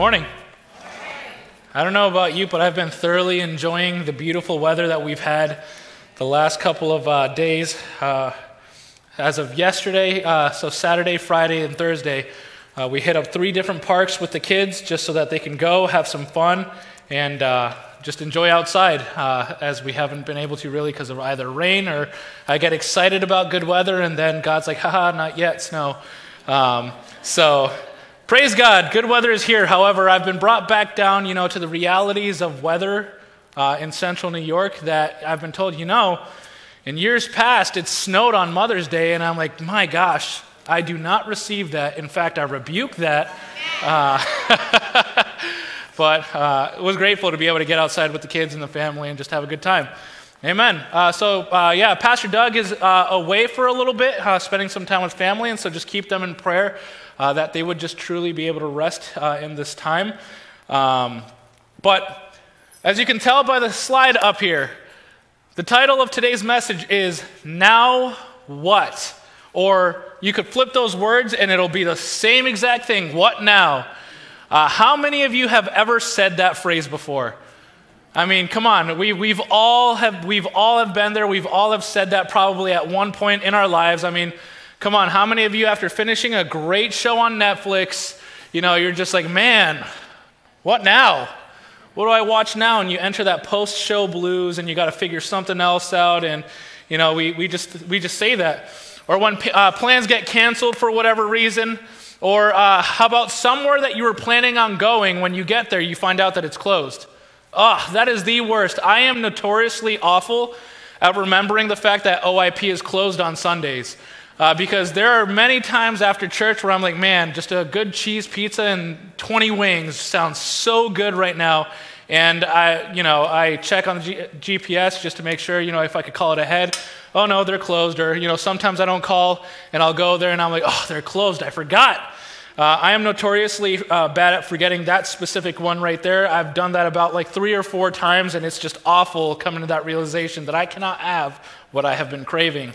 morning. I don't know about you, but I've been thoroughly enjoying the beautiful weather that we've had the last couple of uh, days. Uh, as of yesterday, uh, so Saturday, Friday, and Thursday, uh, we hit up three different parks with the kids just so that they can go, have some fun, and uh, just enjoy outside uh, as we haven't been able to really because of either rain or I get excited about good weather and then God's like, haha, not yet, snow. Um, so praise God, good weather is here. However, I've been brought back down, you know, to the realities of weather uh, in central New York that I've been told, you know, in years past, it snowed on Mother's Day, and I'm like, my gosh, I do not receive that. In fact, I rebuke that. Uh, but uh, was grateful to be able to get outside with the kids and the family and just have a good time. Amen. Uh, so, uh, yeah, Pastor Doug is uh, away for a little bit, uh, spending some time with family, and so just keep them in prayer uh, that they would just truly be able to rest uh, in this time. Um, but as you can tell by the slide up here, the title of today's message is Now What? Or you could flip those words and it'll be the same exact thing. What now? Uh, how many of you have ever said that phrase before? I mean, come on. We, we've, all have, we've all have been there. We've all have said that probably at one point in our lives. I mean, come on. How many of you, after finishing a great show on Netflix, you know, you're just like, man, what now? What do I watch now? And you enter that post show blues and you got to figure something else out. And, you know, we, we, just, we just say that. Or when uh, plans get canceled for whatever reason, or uh, how about somewhere that you were planning on going, when you get there, you find out that it's closed? Ah, oh, that is the worst. I am notoriously awful at remembering the fact that OIP is closed on Sundays. Uh, because there are many times after church where I'm like, man, just a good cheese pizza and 20 wings sounds so good right now. And I, you know, I check on the G- GPS just to make sure, you know, if I could call it ahead. Oh no, they're closed. Or, you know, sometimes I don't call and I'll go there and I'm like, oh, they're closed. I forgot. Uh, I am notoriously uh, bad at forgetting that specific one right there. I've done that about like three or four times, and it's just awful coming to that realization that I cannot have what I have been craving.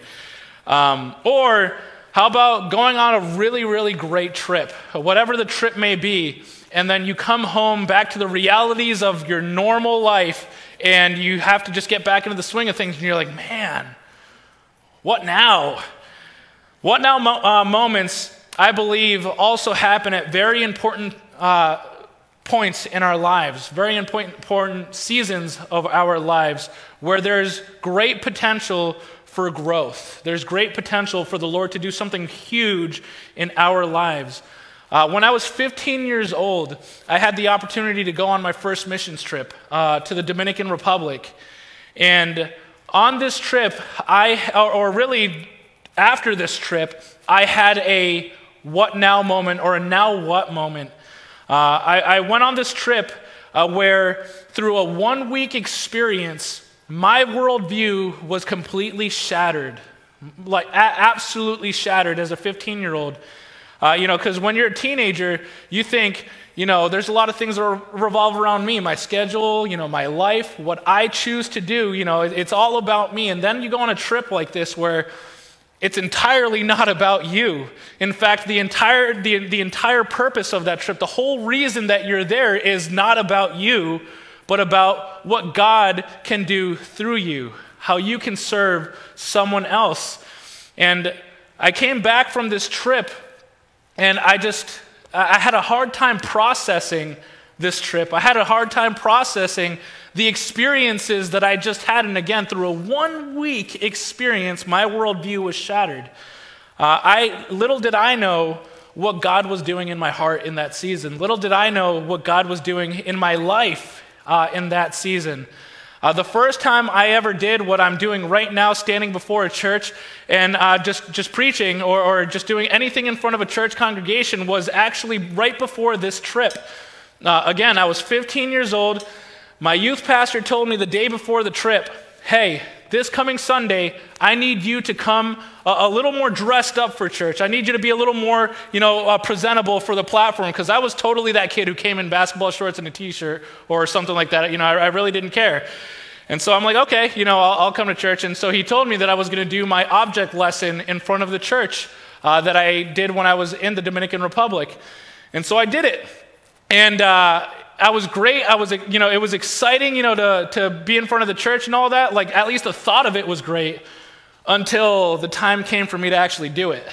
Um, or how about going on a really, really great trip, whatever the trip may be, and then you come home back to the realities of your normal life and you have to just get back into the swing of things and you're like, man, what now? What now mo- uh, moments, I believe, also happen at very important uh, points in our lives, very important, important seasons of our lives, where there's great potential for growth. There's great potential for the Lord to do something huge in our lives. Uh, when I was 15 years old, I had the opportunity to go on my first missions trip uh, to the Dominican Republic. And on this trip, I, or, or really after this trip, I had a what now moment or a now what moment. Uh, I, I, went on this trip uh, where, through a one week experience, my worldview was completely shattered, like a- absolutely shattered as a 15 year old. Uh, you know, because when you're a teenager, you think, you know, there's a lot of things that revolve around me, my schedule, you know, my life, what I choose to do, you know, it's all about me. And then you go on a trip like this where it's entirely not about you. In fact, the entire, the, the entire purpose of that trip, the whole reason that you're there is not about you, but about what God can do through you, how you can serve someone else. And I came back from this trip and I just, I had a hard time processing this trip. I had a hard time processing the experiences that I just had. And again, through a one week experience, my worldview was shattered. Uh, I, little did I know what God was doing in my heart in that season. Little did I know what God was doing in my life uh, in that season. Uh, the first time I ever did what I'm doing right now, standing before a church and uh, just, just preaching or, or just doing anything in front of a church congregation, was actually right before this trip. Uh, again, I was 15 years old. My youth pastor told me the day before the trip, hey, this coming Sunday, I need you to come a, a, little more dressed up for church. I need you to be a little more, you know, uh, presentable for the platform because I was totally that kid who came in basketball shorts and a t-shirt or something like that. You know, I, I really didn't care. And so I'm like, okay, you know, I'll, I'll come to church. And so he told me that I was going to do my object lesson in front of the church uh, that I did when I was in the Dominican Republic. And so I did it. And uh, I was great. I was, you know, it was exciting, you know, to, to be in front of the church and all that. Like, at least the thought of it was great until the time came for me to actually do it.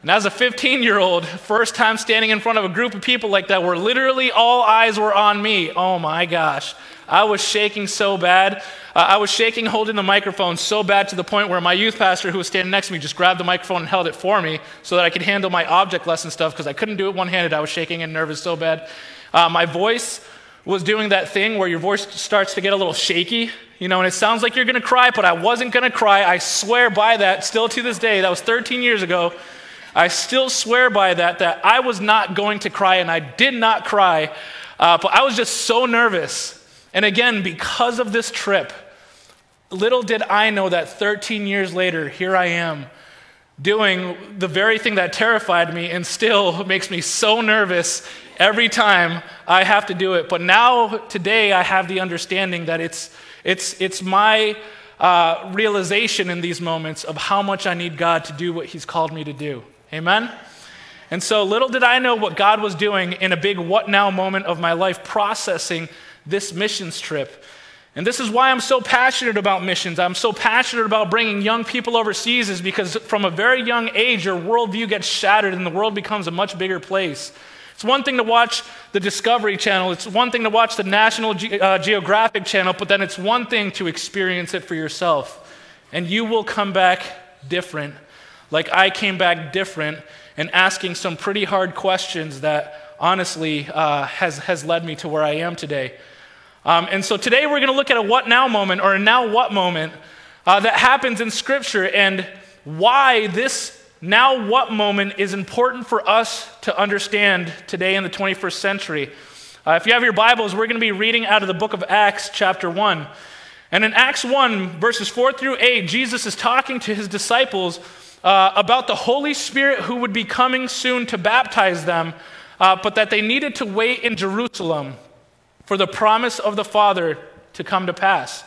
And as a 15 year old, first time standing in front of a group of people like that, where literally all eyes were on me, oh my gosh, I was shaking so bad. Uh, I was shaking holding the microphone so bad to the point where my youth pastor, who was standing next to me, just grabbed the microphone and held it for me so that I could handle my object lesson stuff because I couldn't do it one handed. I was shaking and nervous so bad. Uh, my voice was doing that thing where your voice starts to get a little shaky, you know, and it sounds like you're going to cry, but I wasn't going to cry. I swear by that still to this day. That was 13 years ago. I still swear by that, that I was not going to cry, and I did not cry, uh, but I was just so nervous. And again, because of this trip, little did I know that 13 years later, here I am doing the very thing that terrified me and still makes me so nervous every time I have to do it. But now, today, I have the understanding that it's, it's, it's my uh, realization in these moments of how much I need God to do what He's called me to do. Amen? And so, little did I know what God was doing in a big what now moment of my life, processing this missions trip. And this is why I'm so passionate about missions. I'm so passionate about bringing young people overseas, is because from a very young age, your worldview gets shattered and the world becomes a much bigger place. It's one thing to watch the Discovery Channel, it's one thing to watch the National Ge- uh, Geographic Channel, but then it's one thing to experience it for yourself. And you will come back different, like I came back different, and asking some pretty hard questions that honestly uh, has, has led me to where I am today. Um, and so today we're going to look at a what now moment or a now what moment uh, that happens in Scripture and why this now what moment is important for us to understand today in the 21st century. Uh, if you have your Bibles, we're going to be reading out of the book of Acts, chapter 1. And in Acts 1, verses 4 through 8, Jesus is talking to his disciples uh, about the Holy Spirit who would be coming soon to baptize them, uh, but that they needed to wait in Jerusalem for the promise of the Father to come to pass.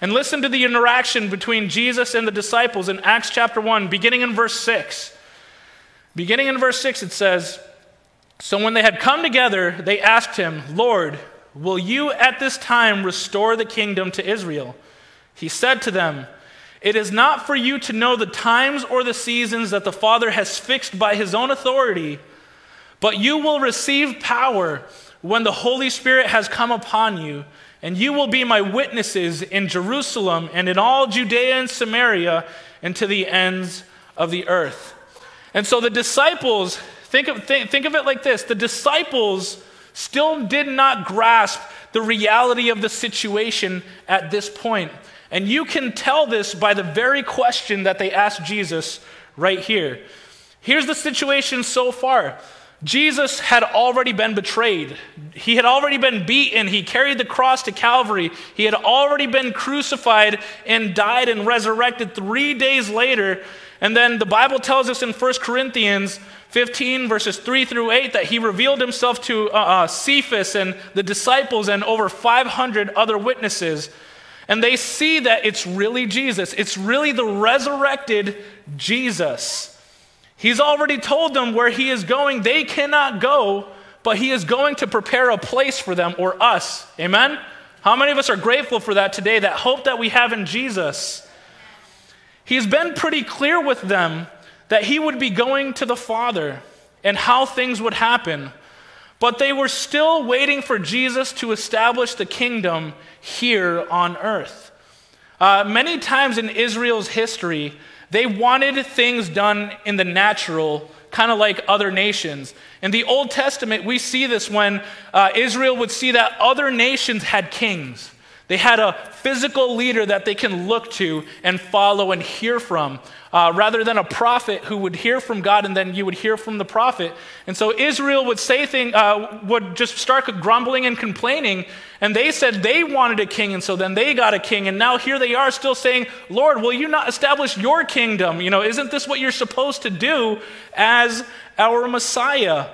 And listen to the interaction between Jesus and the disciples in Acts chapter 1, beginning in verse 6. Beginning in verse 6, it says So when they had come together, they asked him, Lord, will you at this time restore the kingdom to Israel? He said to them, It is not for you to know the times or the seasons that the Father has fixed by his own authority, but you will receive power when the Holy Spirit has come upon you, and you will be my witnesses in Jerusalem and in all Judea and Samaria and to the ends of the earth. And so the disciples, think of, think, think of it like this the disciples still did not grasp the reality of the situation at this point. And you can tell this by the very question that they asked Jesus right here. Here's the situation so far Jesus had already been betrayed. He had already been beaten. He carried the cross to Calvary. He had already been crucified and died and resurrected three days later. And then the Bible tells us in 1 Corinthians 15, verses 3 through 8, that he revealed himself to uh, uh, Cephas and the disciples and over 500 other witnesses. And they see that it's really Jesus, it's really the resurrected Jesus. He's already told them where he is going. They cannot go, but he is going to prepare a place for them or us. Amen? How many of us are grateful for that today, that hope that we have in Jesus? He's been pretty clear with them that he would be going to the Father and how things would happen. But they were still waiting for Jesus to establish the kingdom here on earth. Uh, many times in Israel's history, they wanted things done in the natural, kind of like other nations. In the Old Testament, we see this when uh, Israel would see that other nations had kings. They had a physical leader that they can look to and follow and hear from, uh, rather than a prophet who would hear from God and then you would hear from the prophet. And so Israel would say things, uh, would just start grumbling and complaining, and they said they wanted a king, and so then they got a king, and now here they are still saying, Lord, will you not establish your kingdom? You know, isn't this what you're supposed to do as our Messiah?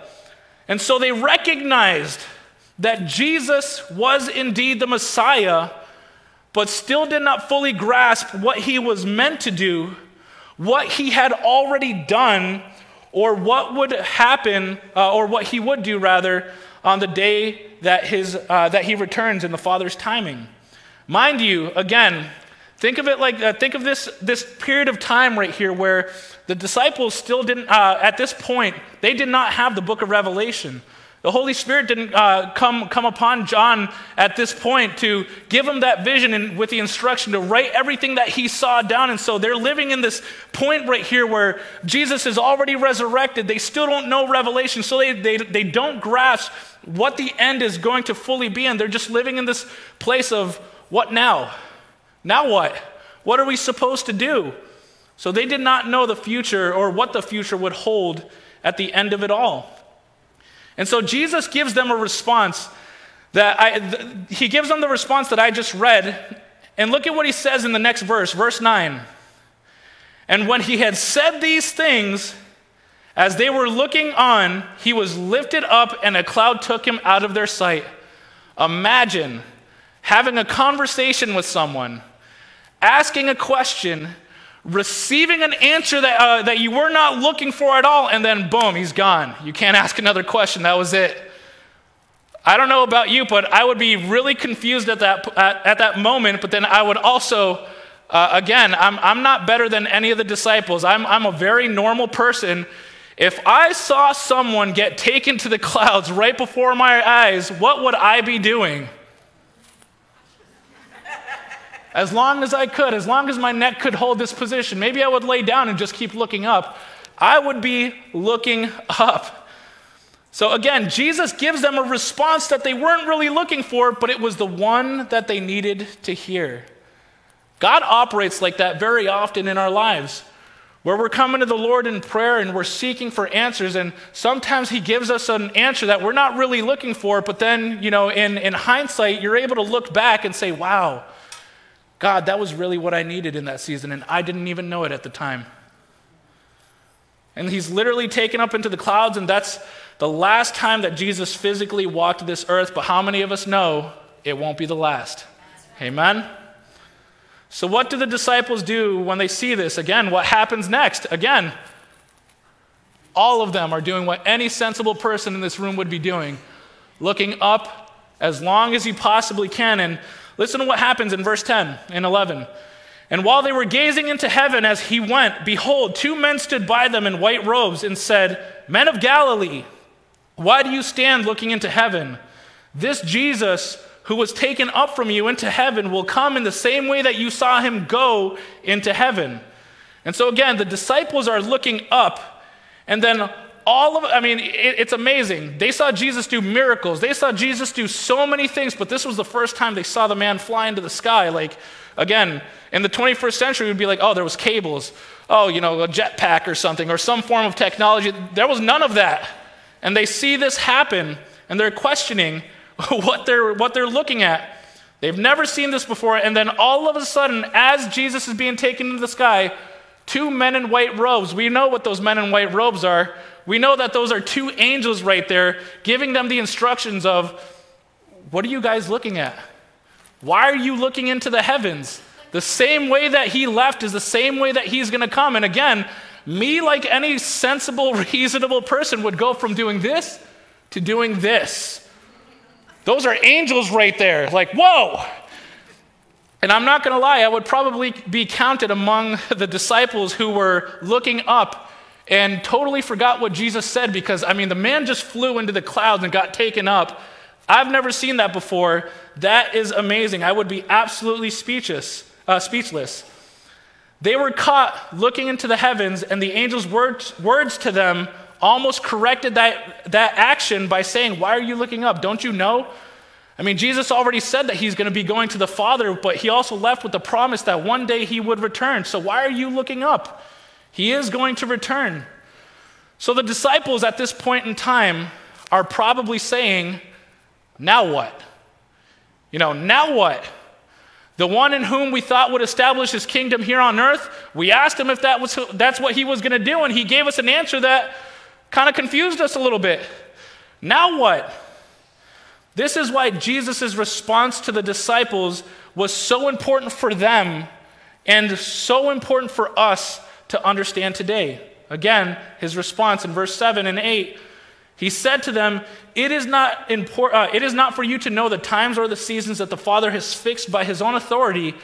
And so they recognized that Jesus was indeed the Messiah, but still did not fully grasp what he was meant to do, what he had already done, or what would happen, uh, or what he would do rather, on the day that, his, uh, that he returns in the Father's timing. Mind you, again, think of it like uh, think of this this period of time right here where the disciples still didn't uh, at this point they did not have the book of Revelation. The Holy Spirit didn't uh, come, come upon John at this point to give him that vision and with the instruction to write everything that he saw down. And so they're living in this point right here where Jesus is already resurrected. They still don't know Revelation, so they, they, they don't grasp what the end is going to fully be. And they're just living in this place of what now? Now what? What are we supposed to do? So they did not know the future or what the future would hold at the end of it all. And so Jesus gives them a response that I, th- he gives them the response that I just read. And look at what he says in the next verse, verse 9. And when he had said these things, as they were looking on, he was lifted up, and a cloud took him out of their sight. Imagine having a conversation with someone, asking a question, receiving an answer that, uh, that you were not looking for at all, and then boom, he's gone. You can't ask another question. That was it. I don't know about you, but I would be really confused at that, at, at that moment, but then I would also, uh, again, I'm, I'm not better than any of the disciples. I'm, I'm a very normal person. If I saw someone get taken to the clouds right before my eyes, what would I be doing? As long as I could, as long as my neck could hold this position. Maybe I would lay down and just keep looking up. I would be looking up. So again, Jesus gives them a response that they weren't really looking for, but it was the one that they needed to hear. God operates like that very often in our lives, where we're coming to the Lord in prayer and we're seeking for answers, and sometimes He gives us an answer that we're not really looking for, but then, you know, in, in hindsight, you're able to look back and say, wow, God, that was really what I needed in that season, and I didn't even know it at the time. And he's literally taken up into the clouds, and that's the last time that Jesus physically walked this earth. But how many of us know it won't be the last? Amen? So, what do the disciples do when they see this? Again, what happens next? Again, all of them are doing what any sensible person in this room would be doing looking up as long as you possibly can. And Listen to what happens in verse 10 and 11. And while they were gazing into heaven as he went, behold, two men stood by them in white robes and said, Men of Galilee, why do you stand looking into heaven? This Jesus who was taken up from you into heaven will come in the same way that you saw him go into heaven. And so, again, the disciples are looking up, and then all of I mean, it, it's amazing. They saw Jesus do miracles. They saw Jesus do so many things, but this was the first time they saw the man fly into the sky. Like, again, in the 21st century, we'd be like, oh, there was cables. Oh, you know, a jetpack or something, or some form of technology. There was none of that. And they see this happen, and they're questioning what they're, what they're looking at. They've never seen this before, and then all of a sudden, as Jesus is being taken into the sky, two men in white robes. We know what those men in white robes are. We know that those are two angels right there giving them the instructions of what are you guys looking at? Why are you looking into the heavens? The same way that he left is the same way that he's going to come. And again, me, like any sensible, reasonable person, would go from doing this to doing this. Those are angels right there. Like, whoa! And I'm not going to lie, I would probably be counted among the disciples who were looking up and totally forgot what Jesus said because, I mean, the man just flew into the clouds and got taken up. I've never seen that before. That is amazing. I would be absolutely speechless. Uh, speechless. They were caught looking into the heavens, and the angel's words, words to them almost corrected that, that action by saying, Why are you looking up? Don't you know? I mean, Jesus already said that he's going to be going to the Father, but he also left with the promise that one day he would return. So why are you looking up? He is going to return. So the disciples at this point in time are probably saying, Now what? You know, now what? The one in whom we thought would establish his kingdom here on earth, we asked him if that was, that's what he was going to do, and he gave us an answer that kind of confused us a little bit. Now what? This is why Jesus' response to the disciples was so important for them and so important for us to understand today. Again, his response in verse 7 and 8 He said to them, it is, not impor- uh, it is not for you to know the times or the seasons that the Father has fixed by his own authority,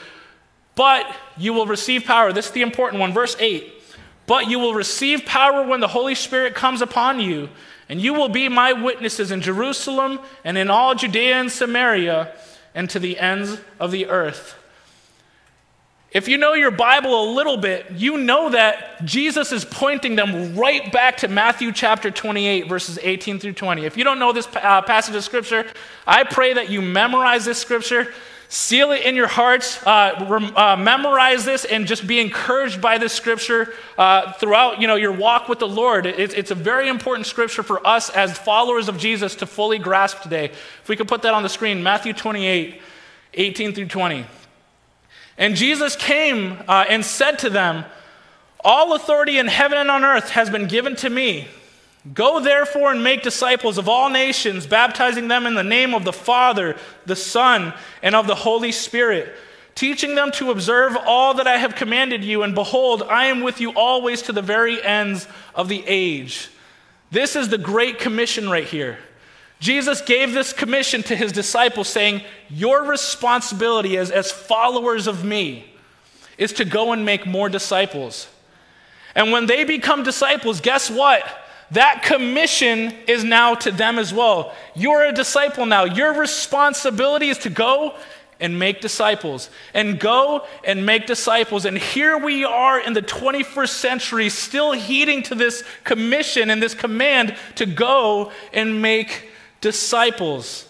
but you will receive power. This is the important one. Verse 8 But you will receive power when the Holy Spirit comes upon you, and you will be my witnesses in Jerusalem and in all Judea and Samaria and to the ends of the earth. If you know your Bible a little bit, you know that Jesus is pointing them right back to Matthew chapter 28, verses 18 through 20. If you don't know this uh, passage of Scripture, I pray that you memorize this Scripture, seal it in your hearts, uh, rem- uh, memorize this, and just be encouraged by this Scripture uh, throughout you know, your walk with the Lord. It's, it's a very important Scripture for us as followers of Jesus to fully grasp today. If we could put that on the screen, Matthew 28, 18 through 20. And Jesus came uh, and said to them, All authority in heaven and on earth has been given to me. Go therefore and make disciples of all nations, baptizing them in the name of the Father, the Son, and of the Holy Spirit, teaching them to observe all that I have commanded you. And behold, I am with you always to the very ends of the age. This is the Great Commission right here. Jesus gave this commission to his disciples, saying, Your responsibility as, as followers of me is to go and make more disciples. And when they become disciples, guess what? That commission is now to them as well. You're a disciple now. Your responsibility is to go and make disciples. And go and make disciples. And here we are in the 21st century, still heeding to this commission and this command to go and make disciples.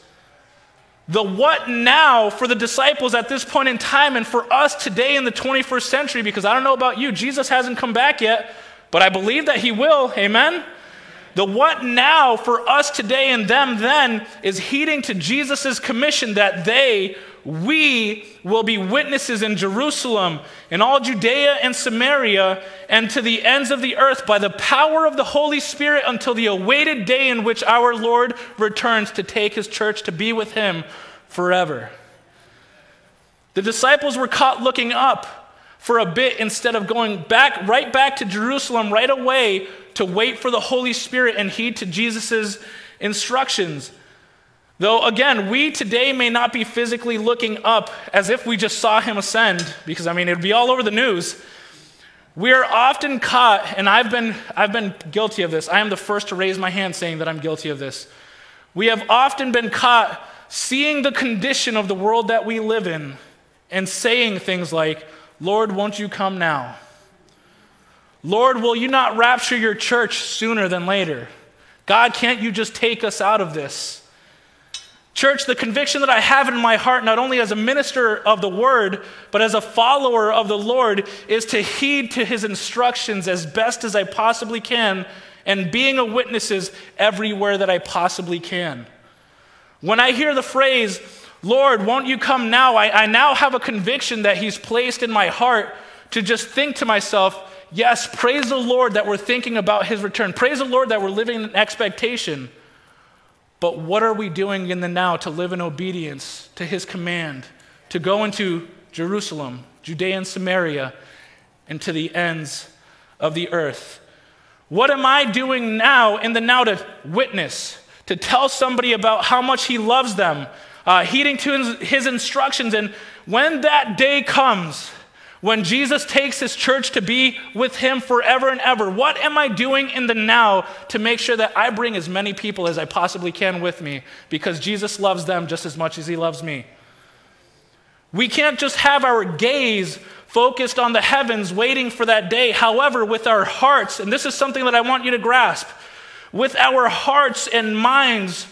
The what now for the disciples at this point in time and for us today in the 21st century, because I don't know about you, Jesus hasn't come back yet, but I believe that he will. Amen? The what now for us today and them then is heeding to Jesus' commission that they we will be witnesses in Jerusalem, in all Judea and Samaria, and to the ends of the earth by the power of the Holy Spirit until the awaited day in which our Lord returns to take his church to be with him forever. The disciples were caught looking up for a bit instead of going back right back to Jerusalem right away to wait for the Holy Spirit and heed to Jesus' instructions. Though, again, we today may not be physically looking up as if we just saw him ascend, because I mean, it'd be all over the news. We are often caught, and I've been, I've been guilty of this. I am the first to raise my hand saying that I'm guilty of this. We have often been caught seeing the condition of the world that we live in and saying things like, Lord, won't you come now? Lord, will you not rapture your church sooner than later? God, can't you just take us out of this? Church, the conviction that I have in my heart, not only as a minister of the word, but as a follower of the Lord, is to heed to his instructions as best as I possibly can and being a witness is everywhere that I possibly can. When I hear the phrase, Lord, won't you come now? I, I now have a conviction that he's placed in my heart to just think to myself, yes, praise the Lord that we're thinking about his return. Praise the Lord that we're living in expectation. But what are we doing in the now to live in obedience to his command to go into Jerusalem, Judea and Samaria, and to the ends of the earth? What am I doing now in the now to witness, to tell somebody about how much he loves them, uh, heeding to his instructions? And when that day comes, when Jesus takes his church to be with him forever and ever, what am I doing in the now to make sure that I bring as many people as I possibly can with me? Because Jesus loves them just as much as he loves me. We can't just have our gaze focused on the heavens, waiting for that day. However, with our hearts, and this is something that I want you to grasp, with our hearts and minds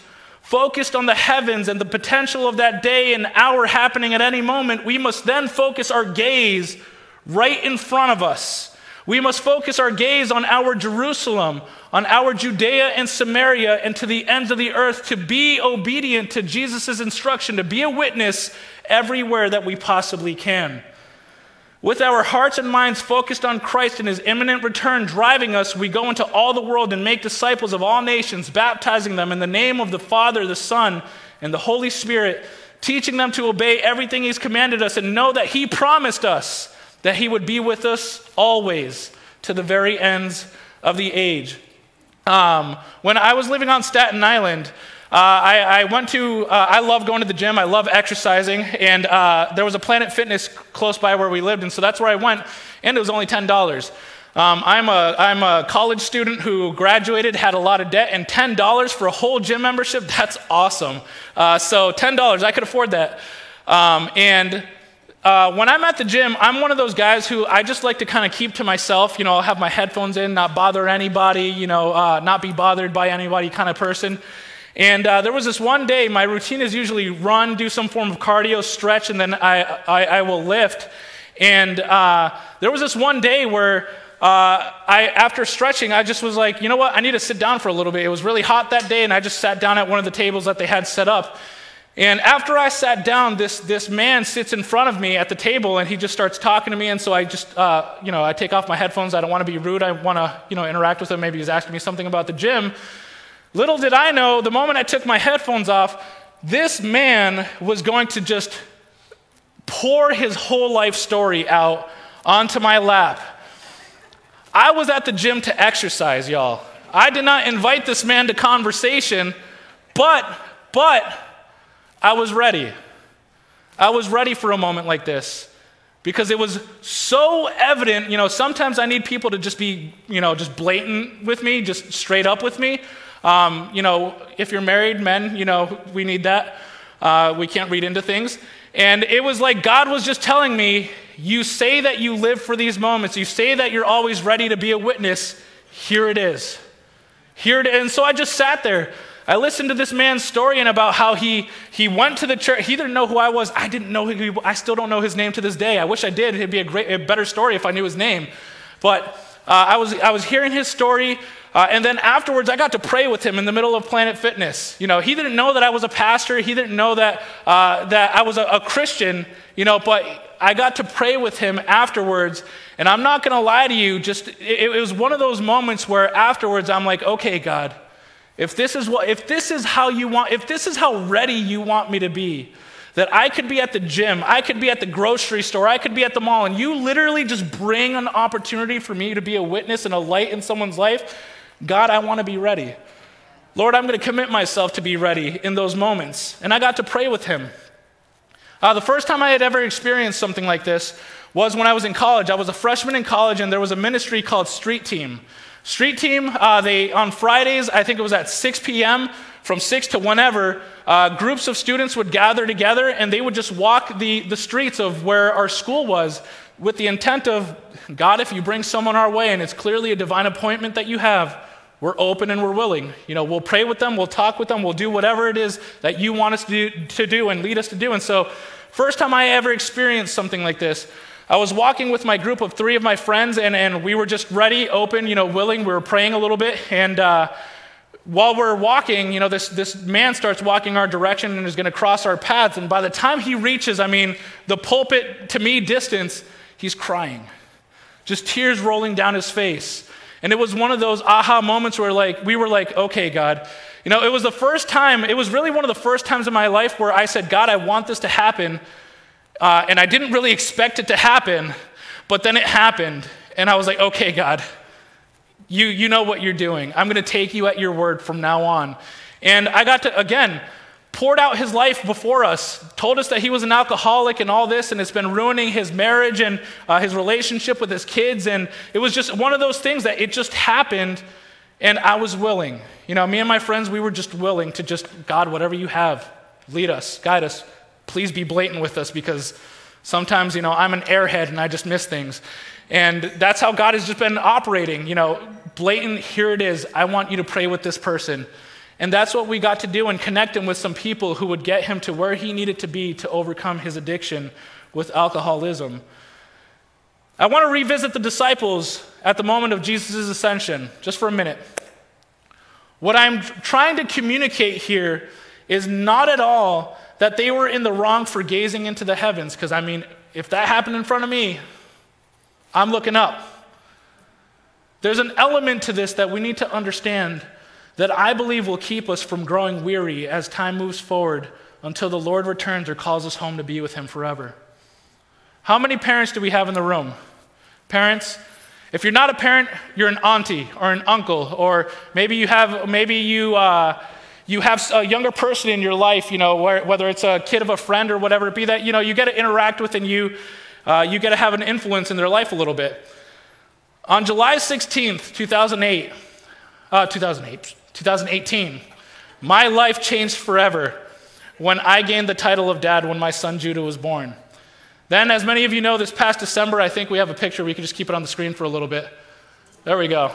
focused on the heavens and the potential of that day and hour happening at any moment, we must then focus our gaze right in front of us. We must focus our gaze on our Jerusalem, on our Judea and Samaria, and to the ends of the earth to be obedient to Jesus' instruction, to be a witness everywhere that we possibly can. With our hearts and minds focused on Christ and his imminent return driving us, we go into all the world and make disciples of all nations, baptizing them in the name of the Father, the Son, and the Holy Spirit, teaching them to obey everything he's commanded us and know that he promised us that he would be with us always to the very ends of the age. Um, when I was living on Staten Island, uh, I, I, went to, uh, I love going to the gym, I love exercising, and uh, there was a Planet Fitness close by where we lived, and so that's where I went, and it was only $10. Um, I'm, a, I'm a college student who graduated, had a lot of debt, and $10 for a whole gym membership, that's awesome. Uh, so $10, I could afford that. Um, and uh, when I'm at the gym, I'm one of those guys who I just like to kind of keep to myself. You know, I'll have my headphones in, not bother anybody, you know, uh, not be bothered by anybody kind of person. And uh, there was this one day, my routine is usually run, do some form of cardio, stretch, and then I, I, I will lift. And uh, there was this one day where uh, I, after stretching, I just was like, you know what, I need to sit down for a little bit. It was really hot that day, and I just sat down at one of the tables that they had set up. And after I sat down, this, this man sits in front of me at the table, and he just starts talking to me. And so I just, uh, you know, I take off my headphones. I don't want to be rude. I want to, you know, interact with him. Maybe he's asking me something about the gym. Little did I know, the moment I took my headphones off, this man was going to just pour his whole life story out onto my lap. I was at the gym to exercise, y'all. I did not invite this man to conversation, but, but, I was ready. I was ready for a moment like this because it was so evident. You know, sometimes I need people to just be, you know, just blatant with me, just straight up with me. Um, you know, if you're married, men, you know, we need that. Uh, we can't read into things. And it was like God was just telling me, You say that you live for these moments. You say that you're always ready to be a witness. Here it is. Here it is. And so I just sat there. I listened to this man's story and about how he, he went to the church. He didn't know who I was. I didn't know he, I still don't know his name to this day. I wish I did. It'd be a, great, a better story if I knew his name. But uh, I, was, I was hearing his story. Uh, and then afterwards, I got to pray with him in the middle of Planet Fitness. You know, he didn't know that I was a pastor. He didn't know that, uh, that I was a, a Christian, you know, but I got to pray with him afterwards. And I'm not going to lie to you, just it, it, was one of those moments where afterwards I'm like, okay, God, if this is what, if this is how you want, if this is how ready you want me to be, that I could be at the gym, I could be at the grocery store, I could be at the mall, and you literally just bring an opportunity for me to be a witness and a light in someone's life, God, I want to be ready. Lord, I'm going to commit myself to be ready in those moments. And I got to pray with him. Uh, the first time I had ever experienced something like this was when I was in college. I was a freshman in college, and there was a ministry called Street Team. Street Team, uh, they on Fridays, I think it was at 6 p.m. From 6 to whenever, uh, groups of students would gather together and they would just walk the, the streets of where our school was with the intent of God, if you bring someone our way and it's clearly a divine appointment that you have, we're open and we're willing. You know, we'll pray with them, we'll talk with them, we'll do whatever it is that you want us to do, to do and lead us to do. And so, first time I ever experienced something like this, I was walking with my group of three of my friends, and, and we were just ready, open, you know, willing. We were praying a little bit. And uh, while we're walking, you know, this, this man starts walking our direction and is going to cross our paths. And by the time he reaches, I mean, the pulpit to me distance, he's crying, just tears rolling down his face. And it was one of those aha moments where like we were like, okay, God. You know, it was the first time, it was really one of the first times in my life where I said, God, I want this to happen. Uh, and I didn't really expect it to happen, but then it happened. And I was like, okay, God, you, you know what you're doing. I'm going to take you at your word from now on. And I got to, again, poured out his life before us, told us that he was an alcoholic and all this, and it's been ruining his marriage and uh, his relationship with his kids. And it was just one of those things that it just happened, and I was willing. You know, me and my friends, we were just willing to just, God, whatever you have, lead us, guide us. Please be blatant with us because sometimes, you know, I'm an airhead and I just miss things. And that's how God has just been operating. You know, blatant, here it is. I want you to pray with this person. And that's what we got to do and connect him with some people who would get him to where he needed to be to overcome his addiction with alcoholism. I want to revisit the disciples at the moment of Jesus' ascension, just for a minute. What I'm trying to communicate here is not at all that they were in the wrong for gazing into the heavens, because I mean, if that happened in front of me, I'm looking up. There's an element to this that we need to understand that I believe will keep us from growing weary as time moves forward until the Lord returns or calls us home to be with Him forever. How many parents do we have in the room? Parents, If you're not a parent, you're an auntie or an uncle, or maybe you have, maybe you, uh, you have a younger person in your life, you know, whether it's a kid of a friend or whatever it be that, you know, you get to interact with and you, uh, you get to have an influence in their life a little bit. On July 16th, 2008, uh, 2008, 2018, my life changed forever when I gained the title of dad when my son Judah was born. Then, as many of you know, this past December, I think we have a picture. We can just keep it on the screen for a little bit. There we go.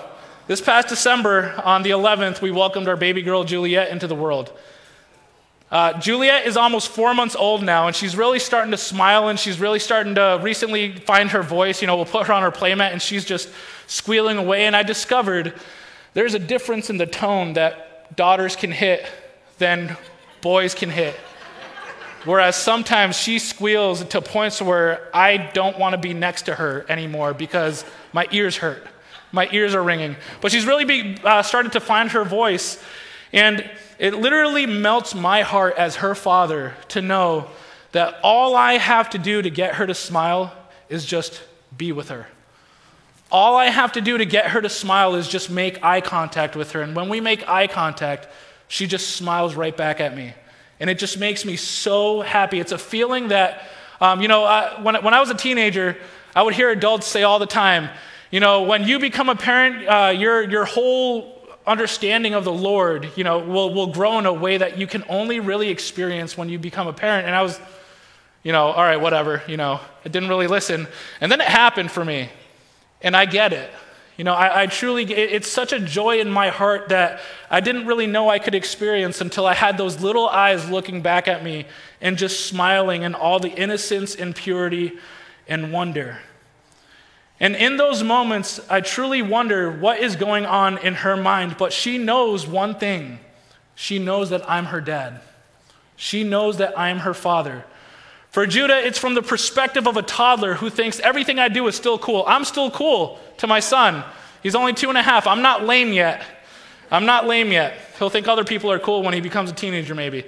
This past December, on the 11th, we welcomed our baby girl Juliet into the world. Uh, Juliet is almost four months old now, and she's really starting to smile, and she's really starting to recently find her voice. You know, we'll put her on her playmat, and she's just squealing away. And I discovered there's a difference in the tone that daughters can hit than boys can hit. Whereas sometimes she squeals to points where I don't want to be next to her anymore because my ears hurt. My ears are ringing. But she's really be, uh, started to find her voice. And it literally melts my heart as her father to know that all I have to do to get her to smile is just be with her. All I have to do to get her to smile is just make eye contact with her. And when we make eye contact, she just smiles right back at me. And it just makes me so happy. It's a feeling that, um, you know, I, when, when I was a teenager, I would hear adults say all the time, you know, when you become a parent, uh, your, your whole understanding of the Lord, you know, will, will grow in a way that you can only really experience when you become a parent. And I was, you know, all right, whatever, you know, I didn't really listen. And then it happened for me, and I get it. You know, I, I truly, it's such a joy in my heart that I didn't really know I could experience until I had those little eyes looking back at me and just smiling and all the innocence and purity and wonder. And in those moments, I truly wonder what is going on in her mind, but she knows one thing she knows that I'm her dad, she knows that I'm her father. For Judah, it's from the perspective of a toddler who thinks everything I do is still cool. I'm still cool to my son. He's only two and a half. I'm not lame yet. I'm not lame yet. He'll think other people are cool when he becomes a teenager, maybe.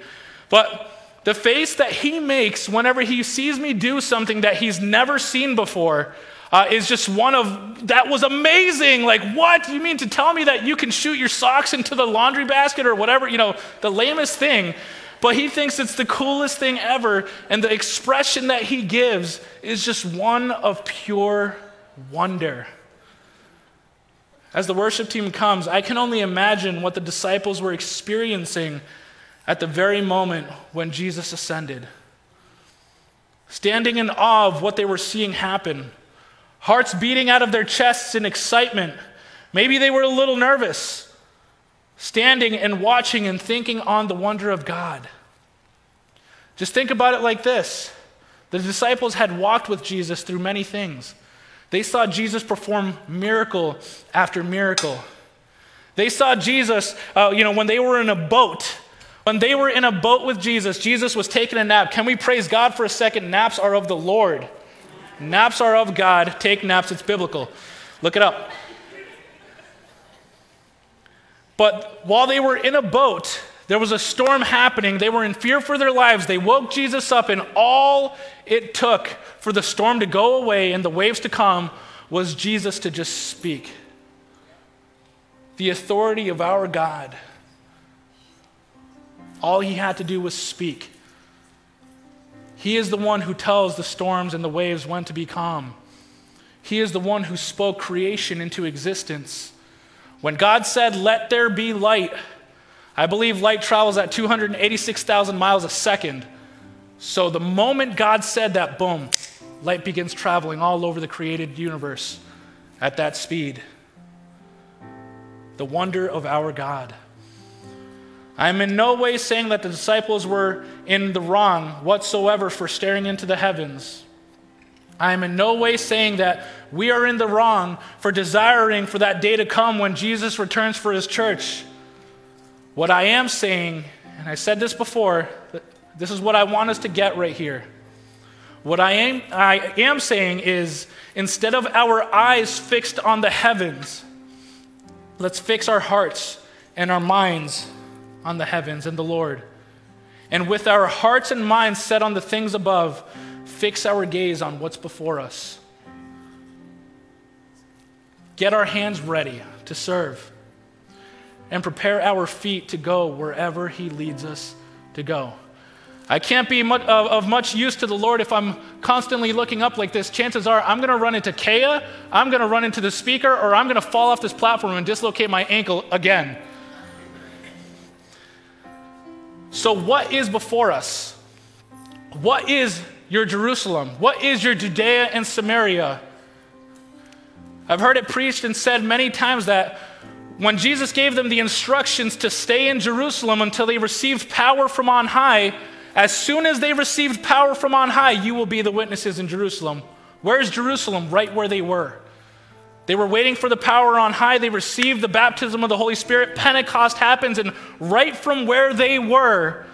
But the face that he makes whenever he sees me do something that he's never seen before uh, is just one of that was amazing. Like, what? You mean to tell me that you can shoot your socks into the laundry basket or whatever? You know, the lamest thing. But he thinks it's the coolest thing ever, and the expression that he gives is just one of pure wonder. As the worship team comes, I can only imagine what the disciples were experiencing at the very moment when Jesus ascended. Standing in awe of what they were seeing happen, hearts beating out of their chests in excitement. Maybe they were a little nervous standing and watching and thinking on the wonder of God. Just think about it like this the disciples had walked with Jesus through many things. They saw Jesus perform miracle after miracle. They saw Jesus, uh, you know, when they were in a boat. When they were in a boat with Jesus, Jesus was taking a nap. Can we praise God for a second? Naps are of the Lord. Naps are of God. Take naps, it's biblical. Look it up. But while they were in a boat, there was a storm happening. They were in fear for their lives. They woke Jesus up, and all it took for the storm to go away and the waves to come was Jesus to just speak. The authority of our God. All he had to do was speak. He is the one who tells the storms and the waves when to be calm. He is the one who spoke creation into existence. When God said, Let there be light, I believe light travels at 286,000 miles a second. So the moment God said that, boom, light begins traveling all over the created universe at that speed. The wonder of our God. I'm in no way saying that the disciples were in the wrong whatsoever for staring into the heavens. I am in no way saying that we are in the wrong for desiring for that day to come when Jesus returns for his church. What I am saying, and I said this before, this is what I want us to get right here. What I am, I am saying is instead of our eyes fixed on the heavens, let's fix our hearts and our minds on the heavens and the Lord. And with our hearts and minds set on the things above, fix our gaze on what's before us. get our hands ready to serve, and prepare our feet to go wherever He leads us to go. I can't be much, of, of, much use to the Lord if I'm constantly looking up like this. Chances are I'm going to run into Kaya, I'm going to run into the speaker, or I'm going to fall off this platform and dislocate my ankle again. So, what is before us? What is your Jerusalem? What is your Judea and Samaria? I've heard it preached and said many times that when Jesus gave them the instructions to stay in Jerusalem until they received power from on high, as soon as they received power from on high, you will be the witnesses in Jerusalem. Where's Jerusalem? Right where they were. They were waiting for the power on high. They received the baptism of the Holy Spirit. Pentecost happens, and right from where they were,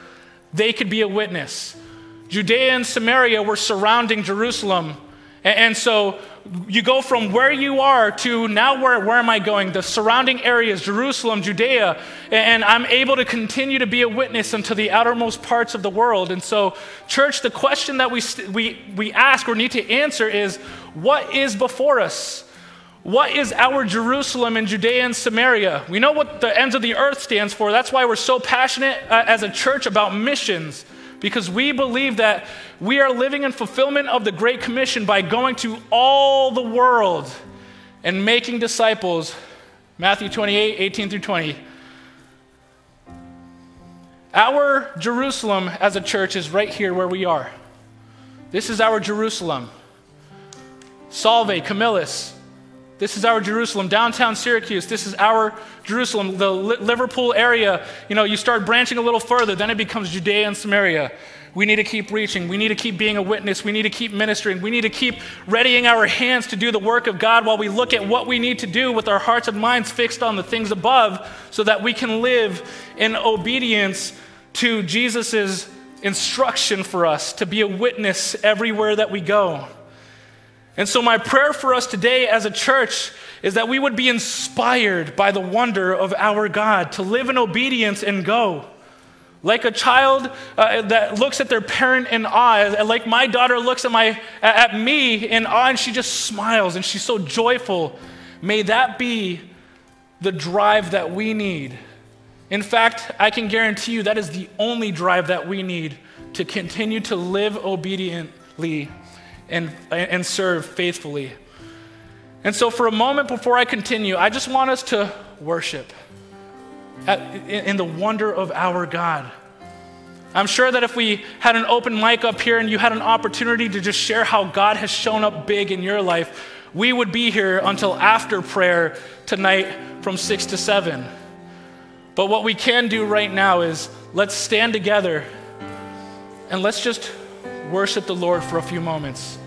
they could be a witness. Judea and Samaria were surrounding Jerusalem. And so you go from where you are to now where, where am I going? The surrounding areas, Jerusalem, Judea, and I'm able to continue to be a witness unto the outermost parts of the world. And so, church, the question that we, we, we ask or need to answer is what is before us? What is our Jerusalem and Judea and Samaria? We know what the ends of the earth stands for. That's why we're so passionate uh, as a church about missions because we believe that we are living in fulfillment of the Great Commission by going to all the world and making disciples. Matthew 28 18 through 20. Our Jerusalem as a church is right here where we are. This is our Jerusalem. Solvay, Camillus, this is our Jerusalem. Downtown Syracuse, this is our Jerusalem. The Liverpool area, you know, you start branching a little further, then it becomes Judea and Samaria. We need to keep reaching. We need to keep being a witness. We need to keep ministering. We need to keep readying our hands to do the work of God while we look at what we need to do with our hearts and minds fixed on the things above so that we can live in obedience to Jesus' instruction for us to be a witness everywhere that we go. And so, my prayer for us today as a church is that we would be inspired by the wonder of our God, to live in obedience and go. Like a child uh, that looks at their parent in awe, like my daughter looks at, my, at me in awe and she just smiles and she's so joyful. May that be the drive that we need. In fact, I can guarantee you that is the only drive that we need to continue to live obediently and, and serve faithfully. And so, for a moment before I continue, I just want us to worship at, in, in the wonder of our God. I'm sure that if we had an open mic up here and you had an opportunity to just share how God has shown up big in your life, we would be here until after prayer tonight from 6 to 7. But what we can do right now is let's stand together and let's just worship the Lord for a few moments.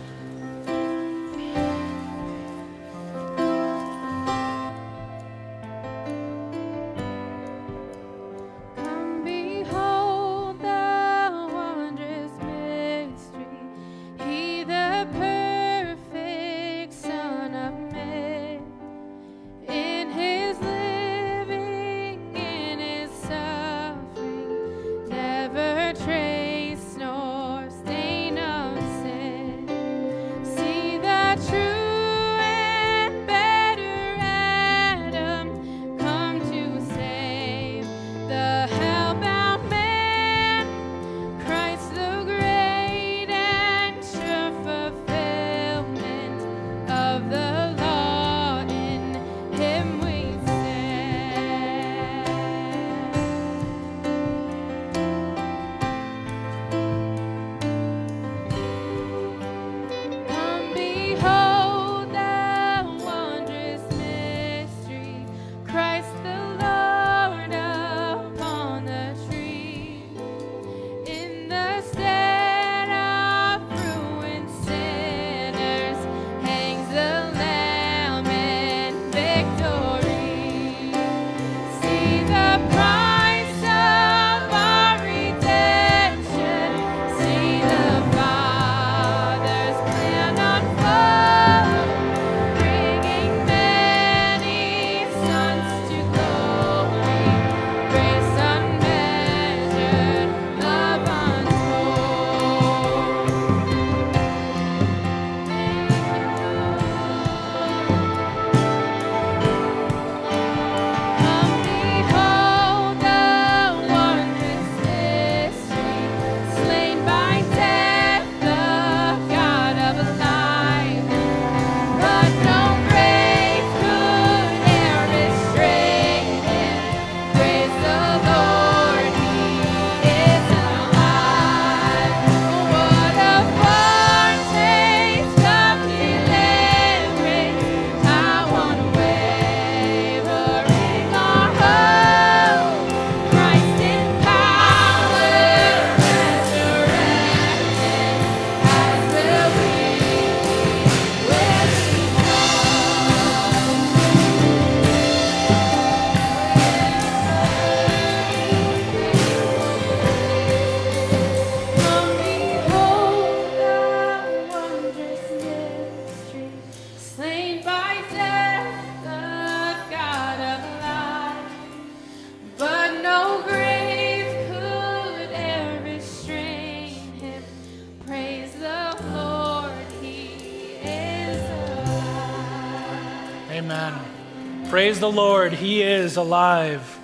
Praise the Lord. He is alive.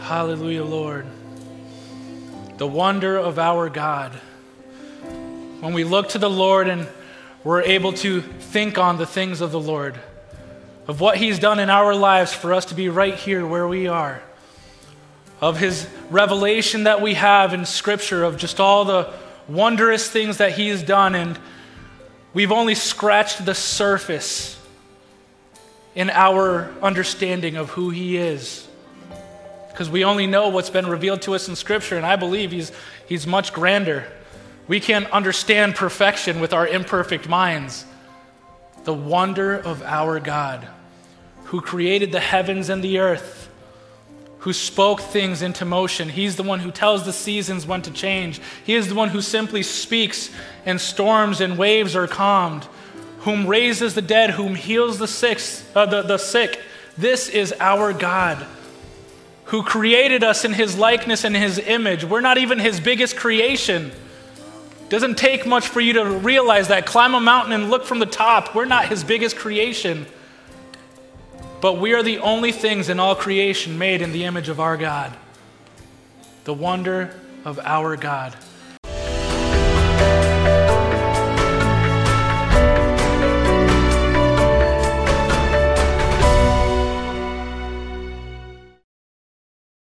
Hallelujah, Lord. The wonder of our God. When we look to the Lord and we're able to think on the things of the Lord, of what He's done in our lives for us to be right here where we are, of His revelation that we have in Scripture, of just all the wondrous things that He has done, and we've only scratched the surface in our understanding of who He is. Because we only know what's been revealed to us in Scripture, and I believe He's, he's much grander. We can't understand perfection with our imperfect minds. The wonder of our God, who created the heavens and the earth, who spoke things into motion. He's the one who tells the seasons when to change. He is the one who simply speaks, and storms and waves are calmed whom raises the dead, whom heals the sick, uh, the, the sick. This is our God who created us in his likeness and his image. We're not even his biggest creation. Doesn't take much for you to realize that. Climb a mountain and look from the top. We're not his biggest creation. But we are the only things in all creation made in the image of our God. The wonder of our God.